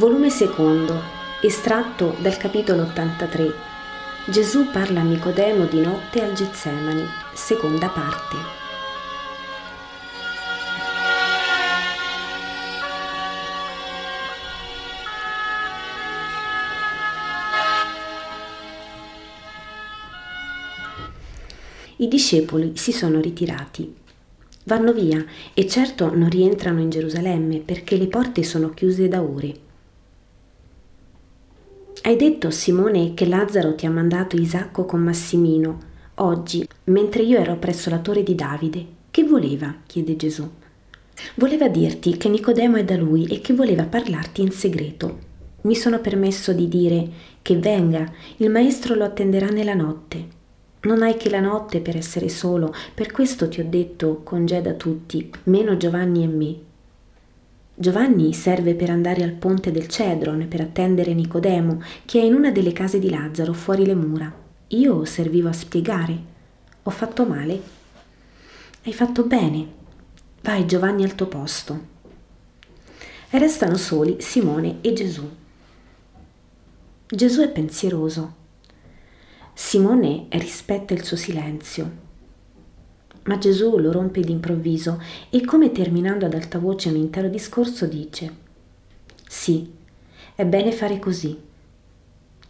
Volume secondo, estratto dal capitolo 83. Gesù parla a Nicodemo di notte al Getsemani, seconda parte. I discepoli si sono ritirati. Vanno via e certo non rientrano in Gerusalemme perché le porte sono chiuse da ore. Hai detto, Simone, che Lazzaro ti ha mandato Isacco con Massimino, oggi, mentre io ero presso la torre di Davide. Che voleva? chiede Gesù. Voleva dirti che Nicodemo è da lui e che voleva parlarti in segreto. Mi sono permesso di dire che venga, il maestro lo attenderà nella notte. Non hai che la notte per essere solo, per questo ti ho detto congeda tutti, meno Giovanni e me. Giovanni serve per andare al ponte del Cedron per attendere Nicodemo, che è in una delle case di Lazzaro fuori le mura. Io servivo a spiegare. Ho fatto male? Hai fatto bene. Vai Giovanni al tuo posto. E restano soli Simone e Gesù. Gesù è pensieroso. Simone rispetta il suo silenzio ma Gesù lo rompe d'improvviso e come terminando ad alta voce un intero discorso dice, sì, è bene fare così.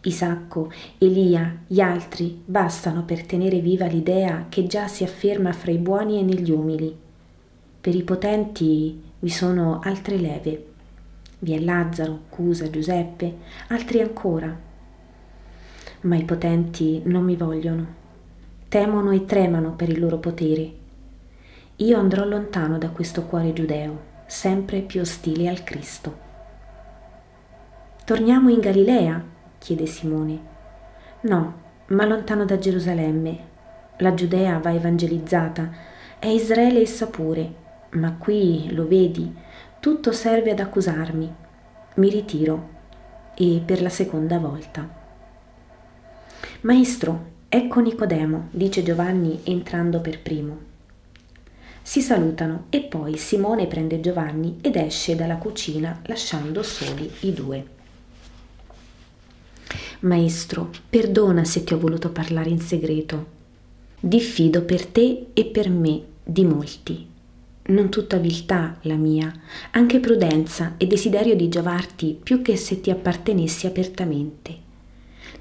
Isacco, Elia, gli altri bastano per tenere viva l'idea che già si afferma fra i buoni e negli umili. Per i potenti vi sono altre leve. Vi è Lazzaro, Cusa, Giuseppe, altri ancora. Ma i potenti non mi vogliono temono e tremano per il loro potere. Io andrò lontano da questo cuore giudeo, sempre più ostile al Cristo. Torniamo in Galilea? chiede Simone. No, ma lontano da Gerusalemme. La Giudea va evangelizzata, è Israele essa pure, ma qui, lo vedi, tutto serve ad accusarmi. Mi ritiro, e per la seconda volta. Maestro, Ecco Nicodemo, dice Giovanni entrando per primo. Si salutano e poi Simone prende Giovanni ed esce dalla cucina lasciando soli i due. Maestro, perdona se ti ho voluto parlare in segreto. Diffido per te e per me di molti. Non tutta viltà la mia, anche prudenza e desiderio di giovarti più che se ti appartenessi apertamente.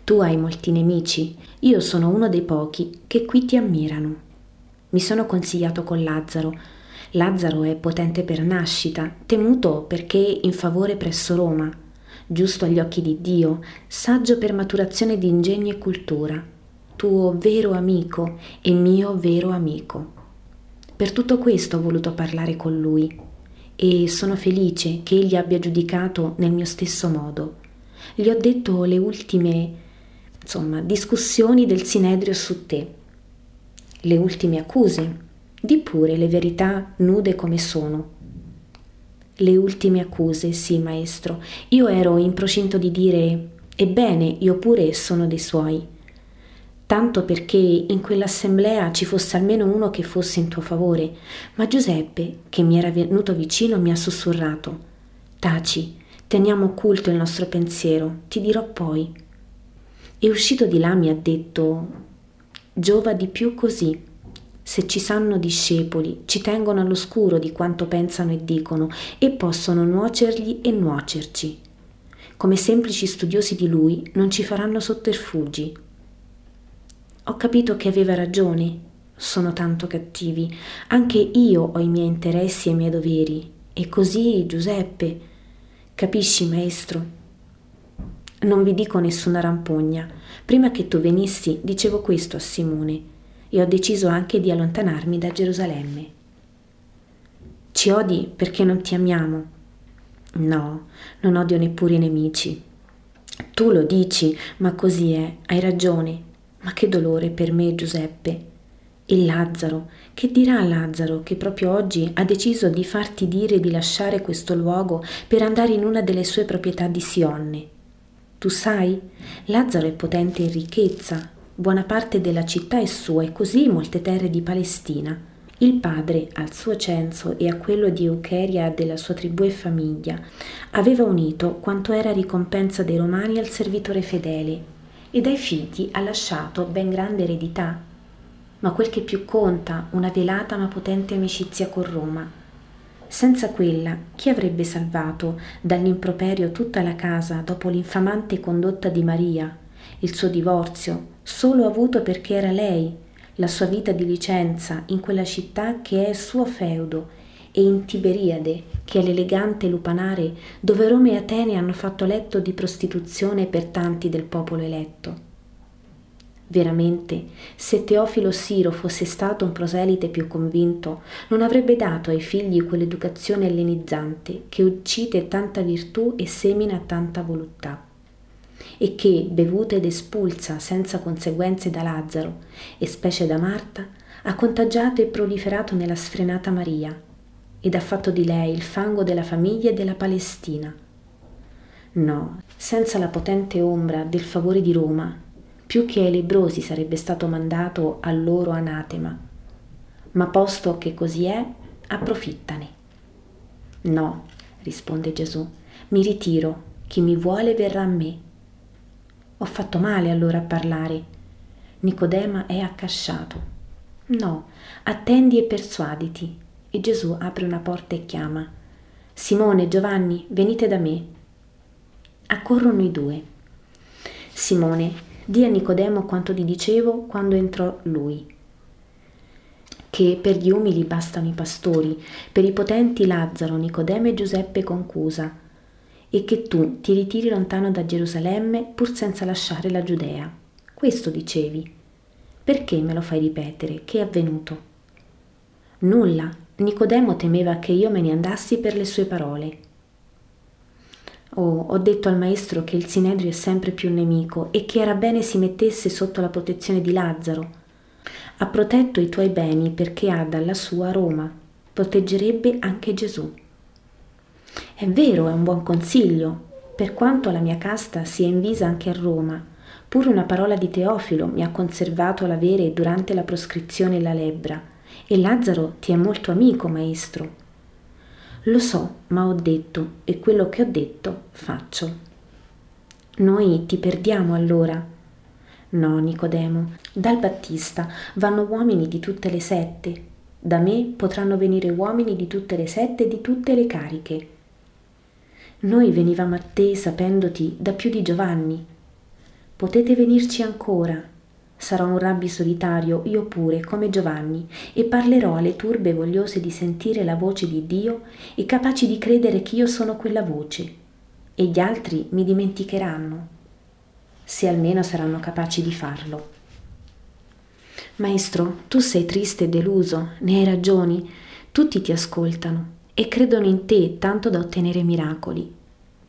Tu hai molti nemici, io sono uno dei pochi che qui ti ammirano. Mi sono consigliato con Lazzaro. Lazzaro è potente per nascita, temuto perché in favore presso Roma, giusto agli occhi di Dio, saggio per maturazione di ingegno e cultura, tuo vero amico e mio vero amico. Per tutto questo ho voluto parlare con lui e sono felice che egli abbia giudicato nel mio stesso modo. Gli ho detto le ultime insomma, discussioni del Sinedrio su te, le ultime accuse, di pure le verità nude come sono. Le ultime accuse, sì, maestro, io ero in procinto di dire, ebbene, io pure sono dei suoi, tanto perché in quell'assemblea ci fosse almeno uno che fosse in tuo favore, ma Giuseppe, che mi era venuto vicino, mi ha sussurrato, taci, teniamo occulto il nostro pensiero, ti dirò poi. E uscito di là mi ha detto, giova di più così. Se ci sanno discepoli, ci tengono all'oscuro di quanto pensano e dicono e possono nuocergli e nuocerci. Come semplici studiosi di lui non ci faranno sotterfugi. Ho capito che aveva ragione, sono tanto cattivi, anche io ho i miei interessi e i miei doveri. E così, Giuseppe, capisci, maestro? Non vi dico nessuna rampogna. Prima che tu venissi dicevo questo a Simone e ho deciso anche di allontanarmi da Gerusalemme. Ci odi perché non ti amiamo? No, non odio neppure i nemici. Tu lo dici, ma così è, hai ragione. Ma che dolore per me, Giuseppe. E Lazzaro, che dirà Lazzaro che proprio oggi ha deciso di farti dire di lasciare questo luogo per andare in una delle sue proprietà di Sionne? Tu sai, Lazzaro è potente in ricchezza, buona parte della città è sua e così molte terre di Palestina. Il padre, al suo censo e a quello di Eucheria della sua tribù e famiglia, aveva unito quanto era ricompensa dei romani al servitore fedele e dai figli ha lasciato ben grande eredità. Ma quel che più conta, una velata ma potente amicizia con Roma. Senza quella, chi avrebbe salvato dall'improperio tutta la casa dopo l'infamante condotta di Maria, il suo divorzio, solo avuto perché era lei, la sua vita di licenza in quella città che è suo feudo, e in Tiberiade, che è l'elegante lupanare dove Roma e Atene hanno fatto letto di prostituzione per tanti del popolo eletto. Veramente, se Teofilo Siro fosse stato un proselite più convinto, non avrebbe dato ai figli quell'educazione ellenizzante che uccide tanta virtù e semina tanta voluttà, e che, bevuta ed espulsa senza conseguenze da Lazzaro e specie da Marta, ha contagiato e proliferato nella sfrenata Maria, ed ha fatto di lei il fango della famiglia e della Palestina. No, senza la potente ombra del favore di Roma, più che ai lebrosi sarebbe stato mandato al loro anatema. Ma posto che così è, approfittane. No, risponde Gesù, mi ritiro, chi mi vuole verrà a me. Ho fatto male allora a parlare. Nicodema è accasciato. No, attendi e persuaditi. E Gesù apre una porta e chiama. Simone, Giovanni, venite da me. Accorrono i due. Simone, Dì a Nicodemo quanto ti dicevo quando entrò lui, che per gli umili bastano i pastori, per i potenti Lazzaro, Nicodemo e Giuseppe concusa, e che tu ti ritiri lontano da Gerusalemme pur senza lasciare la Giudea. Questo dicevi. Perché me lo fai ripetere? Che è avvenuto? Nulla. Nicodemo temeva che io me ne andassi per le sue parole. Oh, ho detto al maestro che il Sinedrio è sempre più nemico e che era bene si mettesse sotto la protezione di Lazzaro. Ha protetto i tuoi beni perché ha dalla sua Roma. Proteggerebbe anche Gesù. È vero, è un buon consiglio, per quanto la mia casta sia invisa anche a Roma. Pure una parola di Teofilo mi ha conservato l'avere durante la proscrizione la lebbra. E Lazzaro ti è molto amico, maestro. Lo so, ma ho detto e quello che ho detto faccio. Noi ti perdiamo allora. No, Nicodemo, dal Battista vanno uomini di tutte le sette. Da me potranno venire uomini di tutte le sette e di tutte le cariche. Noi venivamo a te sapendoti da più di Giovanni. Potete venirci ancora, Sarò un rabbi solitario, io pure, come Giovanni, e parlerò alle turbe vogliose di sentire la voce di Dio e capaci di credere che io sono quella voce, e gli altri mi dimenticheranno, se almeno saranno capaci di farlo. Maestro, tu sei triste e deluso, ne hai ragioni, tutti ti ascoltano e credono in te tanto da ottenere miracoli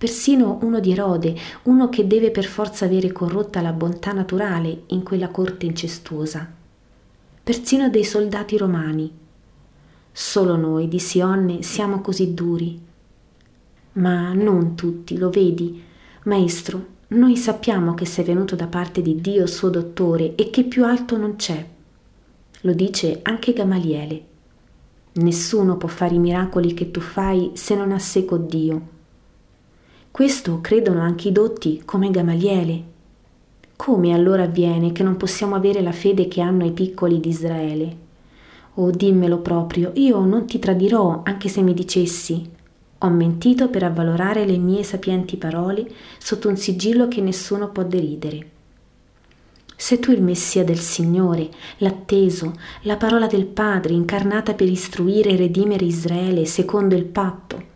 persino uno di Erode, uno che deve per forza avere corrotta la bontà naturale in quella corte incestuosa, persino dei soldati romani. Solo noi di Sionne siamo così duri. Ma non tutti, lo vedi, maestro, noi sappiamo che sei venuto da parte di Dio suo dottore e che più alto non c'è. Lo dice anche Gamaliele. Nessuno può fare i miracoli che tu fai se non ha seco Dio. Questo credono anche i dotti come Gamaliele. Come allora avviene che non possiamo avere la fede che hanno i piccoli di Israele? Oh, dimmelo proprio, io non ti tradirò anche se mi dicessi. Ho mentito per avvalorare le mie sapienti parole sotto un sigillo che nessuno può deridere. Sei tu il Messia del Signore, l'atteso, la parola del Padre incarnata per istruire e redimere Israele secondo il patto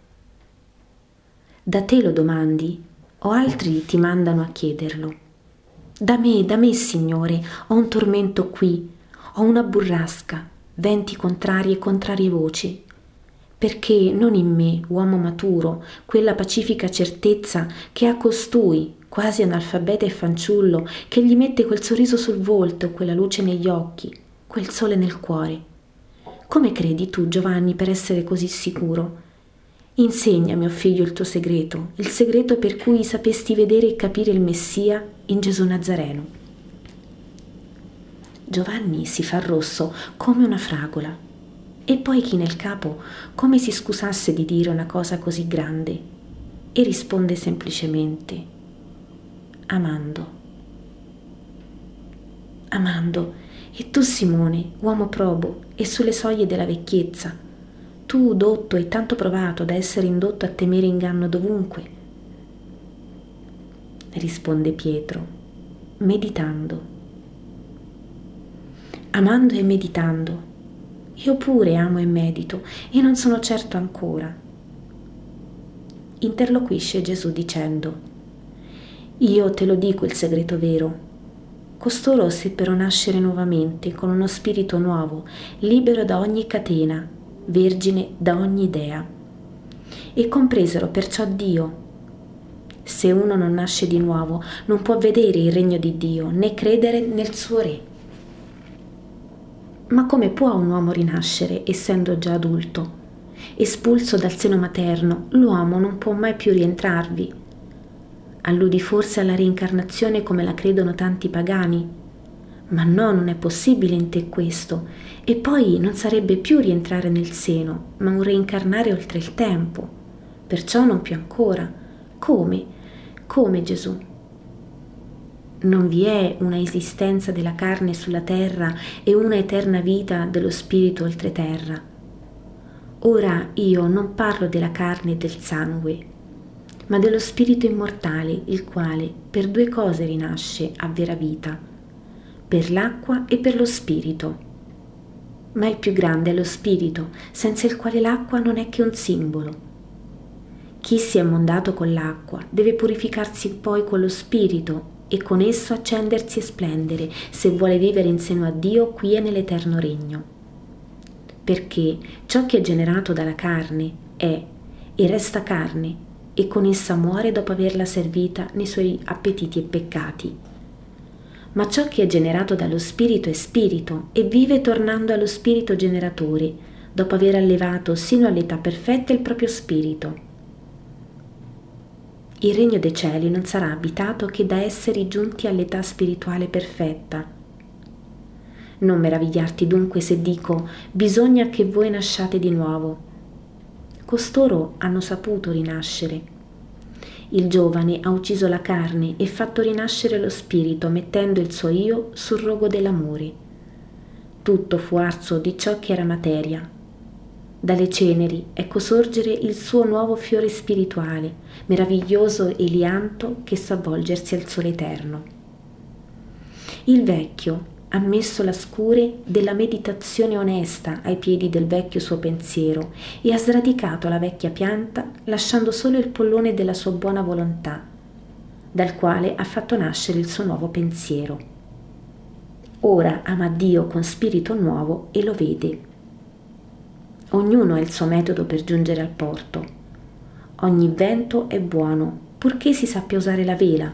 da te lo domandi o altri ti mandano a chiederlo? Da me, da me, Signore, ho un tormento qui, ho una burrasca, venti contrari e contrarie voci. Perché non in me, uomo maturo, quella pacifica certezza che ha costui, quasi analfabeta e fanciullo, che gli mette quel sorriso sul volto, quella luce negli occhi, quel sole nel cuore? Come credi tu, Giovanni, per essere così sicuro? Insegna, mio figlio, il tuo segreto, il segreto per cui sapesti vedere e capire il Messia in Gesù Nazareno. Giovanni si fa rosso come una fragola. e poi chi nel capo come si scusasse di dire una cosa così grande e risponde semplicemente amando. Amando, e tu Simone, uomo probo e sulle soglie della vecchiezza, tu dotto e tanto provato da essere indotto a temere inganno dovunque, risponde Pietro, meditando. Amando e meditando, io pure amo e medito e non sono certo ancora. Interloquisce Gesù dicendo, Io te lo dico il segreto vero. Costoro seppero nascere nuovamente con uno spirito nuovo, libero da ogni catena, vergine da ogni idea. E compresero perciò Dio. Se uno non nasce di nuovo, non può vedere il regno di Dio né credere nel suo Re. Ma come può un uomo rinascere essendo già adulto? Espulso dal seno materno, l'uomo non può mai più rientrarvi. Alludi forse alla reincarnazione come la credono tanti pagani? Ma no, non è possibile in te questo. E poi non sarebbe più rientrare nel seno, ma un reincarnare oltre il tempo. Perciò non più ancora. Come? Come Gesù? non vi è una esistenza della carne sulla terra e una eterna vita dello spirito oltreterra. Ora io non parlo della carne e del sangue, ma dello spirito immortale, il quale per due cose rinasce a vera vita, per l'acqua e per lo spirito. Ma il più grande è lo spirito, senza il quale l'acqua non è che un simbolo. Chi si è mondato con l'acqua deve purificarsi poi con lo spirito e con esso accendersi e splendere se vuole vivere in seno a Dio qui e nell'eterno regno. Perché ciò che è generato dalla carne è e resta carne e con essa muore dopo averla servita nei suoi appetiti e peccati. Ma ciò che è generato dallo Spirito è Spirito e vive tornando allo Spirito generatore, dopo aver allevato sino all'età perfetta il proprio Spirito il regno dei cieli non sarà abitato che da esseri giunti all'età spirituale perfetta. Non meravigliarti dunque se dico bisogna che voi nasciate di nuovo. Costoro hanno saputo rinascere. Il giovane ha ucciso la carne e fatto rinascere lo spirito mettendo il suo io sul rogo dell'amore. Tutto fu arso di ciò che era materia, dalle ceneri ecco sorgere il suo nuovo fiore spirituale, meraviglioso elianto che sa volgersi al sole eterno. Il vecchio ha messo la scure della meditazione onesta ai piedi del vecchio suo pensiero e ha sradicato la vecchia pianta lasciando solo il pollone della sua buona volontà, dal quale ha fatto nascere il suo nuovo pensiero. Ora ama Dio con spirito nuovo e lo vede Ognuno ha il suo metodo per giungere al porto. Ogni vento è buono, purché si sappia usare la vela.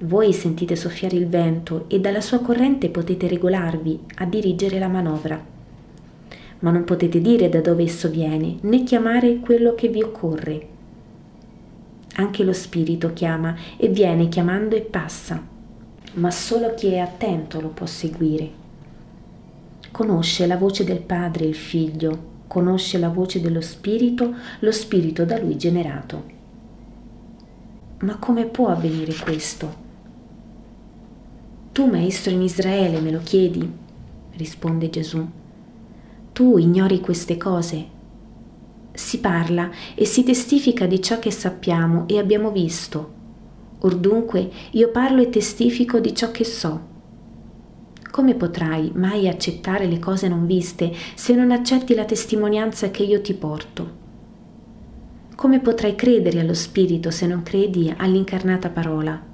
Voi sentite soffiare il vento e dalla sua corrente potete regolarvi a dirigere la manovra. Ma non potete dire da dove esso viene, né chiamare quello che vi occorre. Anche lo spirito chiama e viene chiamando e passa, ma solo chi è attento lo può seguire. Conosce la voce del Padre il Figlio, conosce la voce dello Spirito, lo Spirito da lui generato. Ma come può avvenire questo? Tu, maestro in Israele, me lo chiedi? risponde Gesù. Tu ignori queste cose. Si parla e si testifica di ciò che sappiamo e abbiamo visto. Or dunque io parlo e testifico di ciò che so come potrai mai accettare le cose non viste se non accetti la testimonianza che io ti porto? Come potrai credere allo Spirito se non credi all'incarnata parola?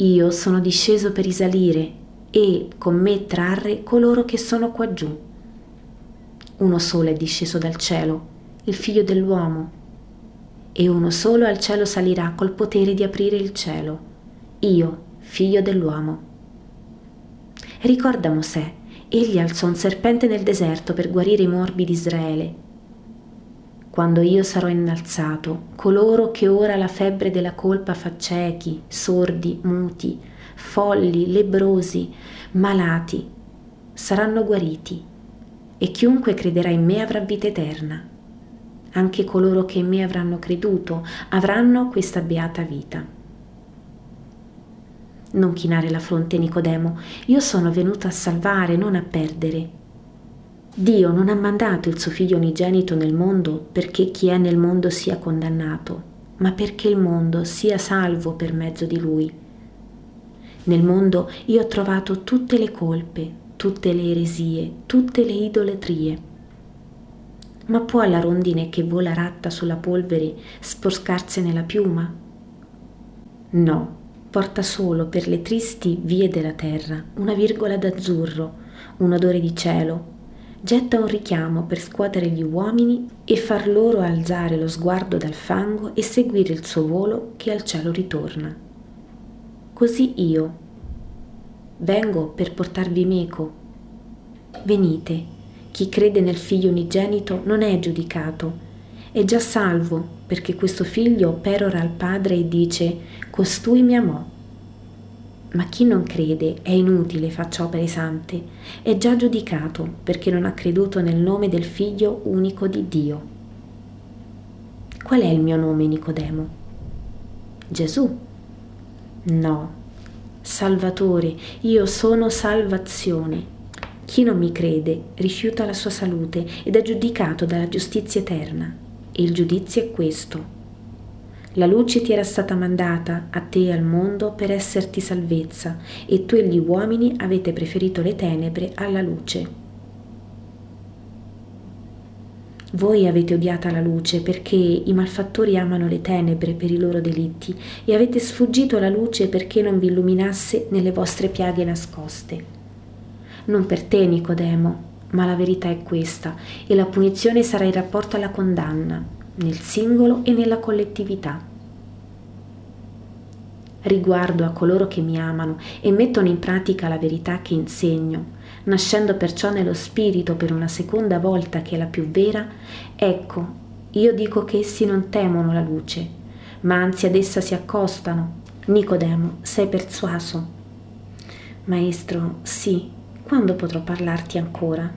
Io sono disceso per risalire e con me trarre coloro che sono qua giù. Uno solo è disceso dal cielo, il figlio dell'uomo, e uno solo al cielo salirà col potere di aprire il cielo, io, figlio dell'uomo. Ricorda Mosè, egli alzò un serpente nel deserto per guarire i morbi di Israele. Quando io sarò innalzato, coloro che ora la febbre della colpa fa ciechi, sordi, muti, folli, lebrosi, malati, saranno guariti, e chiunque crederà in me avrà vita eterna. Anche coloro che in me avranno creduto avranno questa beata vita. Non chinare la fronte, Nicodemo, io sono venuto a salvare, non a perdere. Dio non ha mandato il suo figlio unigenito nel mondo perché chi è nel mondo sia condannato, ma perché il mondo sia salvo per mezzo di lui. Nel mondo io ho trovato tutte le colpe, tutte le eresie, tutte le idolatrie. Ma può la rondine che vola ratta sulla polvere sporcarsene la piuma? No, porta solo per le tristi vie della terra una virgola d'azzurro, un odore di cielo, getta un richiamo per scuotere gli uomini e far loro alzare lo sguardo dal fango e seguire il suo volo che al cielo ritorna. Così io, vengo per portarvi meco. Venite, chi crede nel figlio unigenito non è giudicato, è già salvo, perché questo figlio perora al Padre e dice, costui mi amò. Ma chi non crede è inutile faccia opere sante, è già giudicato perché non ha creduto nel nome del figlio unico di Dio. Qual è il mio nome, Nicodemo? Gesù. No, Salvatore, io sono salvazione. Chi non mi crede rifiuta la sua salute ed è giudicato dalla giustizia eterna. E il giudizio è questo. La luce ti era stata mandata a te e al mondo per esserti salvezza, e tu e gli uomini avete preferito le tenebre alla luce. Voi avete odiata la luce perché i malfattori amano le tenebre per i loro delitti e avete sfuggito alla luce perché non vi illuminasse nelle vostre piaghe nascoste. Non per te, Nicodemo, ma la verità è questa e la punizione sarà in rapporto alla condanna, nel singolo e nella collettività riguardo a coloro che mi amano e mettono in pratica la verità che insegno, nascendo perciò nello spirito per una seconda volta che è la più vera, ecco, io dico che essi non temono la luce, ma anzi ad essa si accostano. Nicodemo, sei persuaso? Maestro, sì, quando potrò parlarti ancora?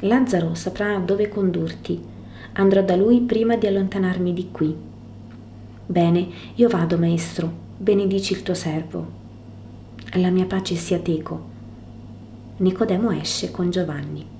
Lazzaro saprà dove condurti. Andrò da lui prima di allontanarmi di qui. Bene, io vado, maestro, benedici il tuo servo. La mia pace sia teco. Nicodemo esce con Giovanni.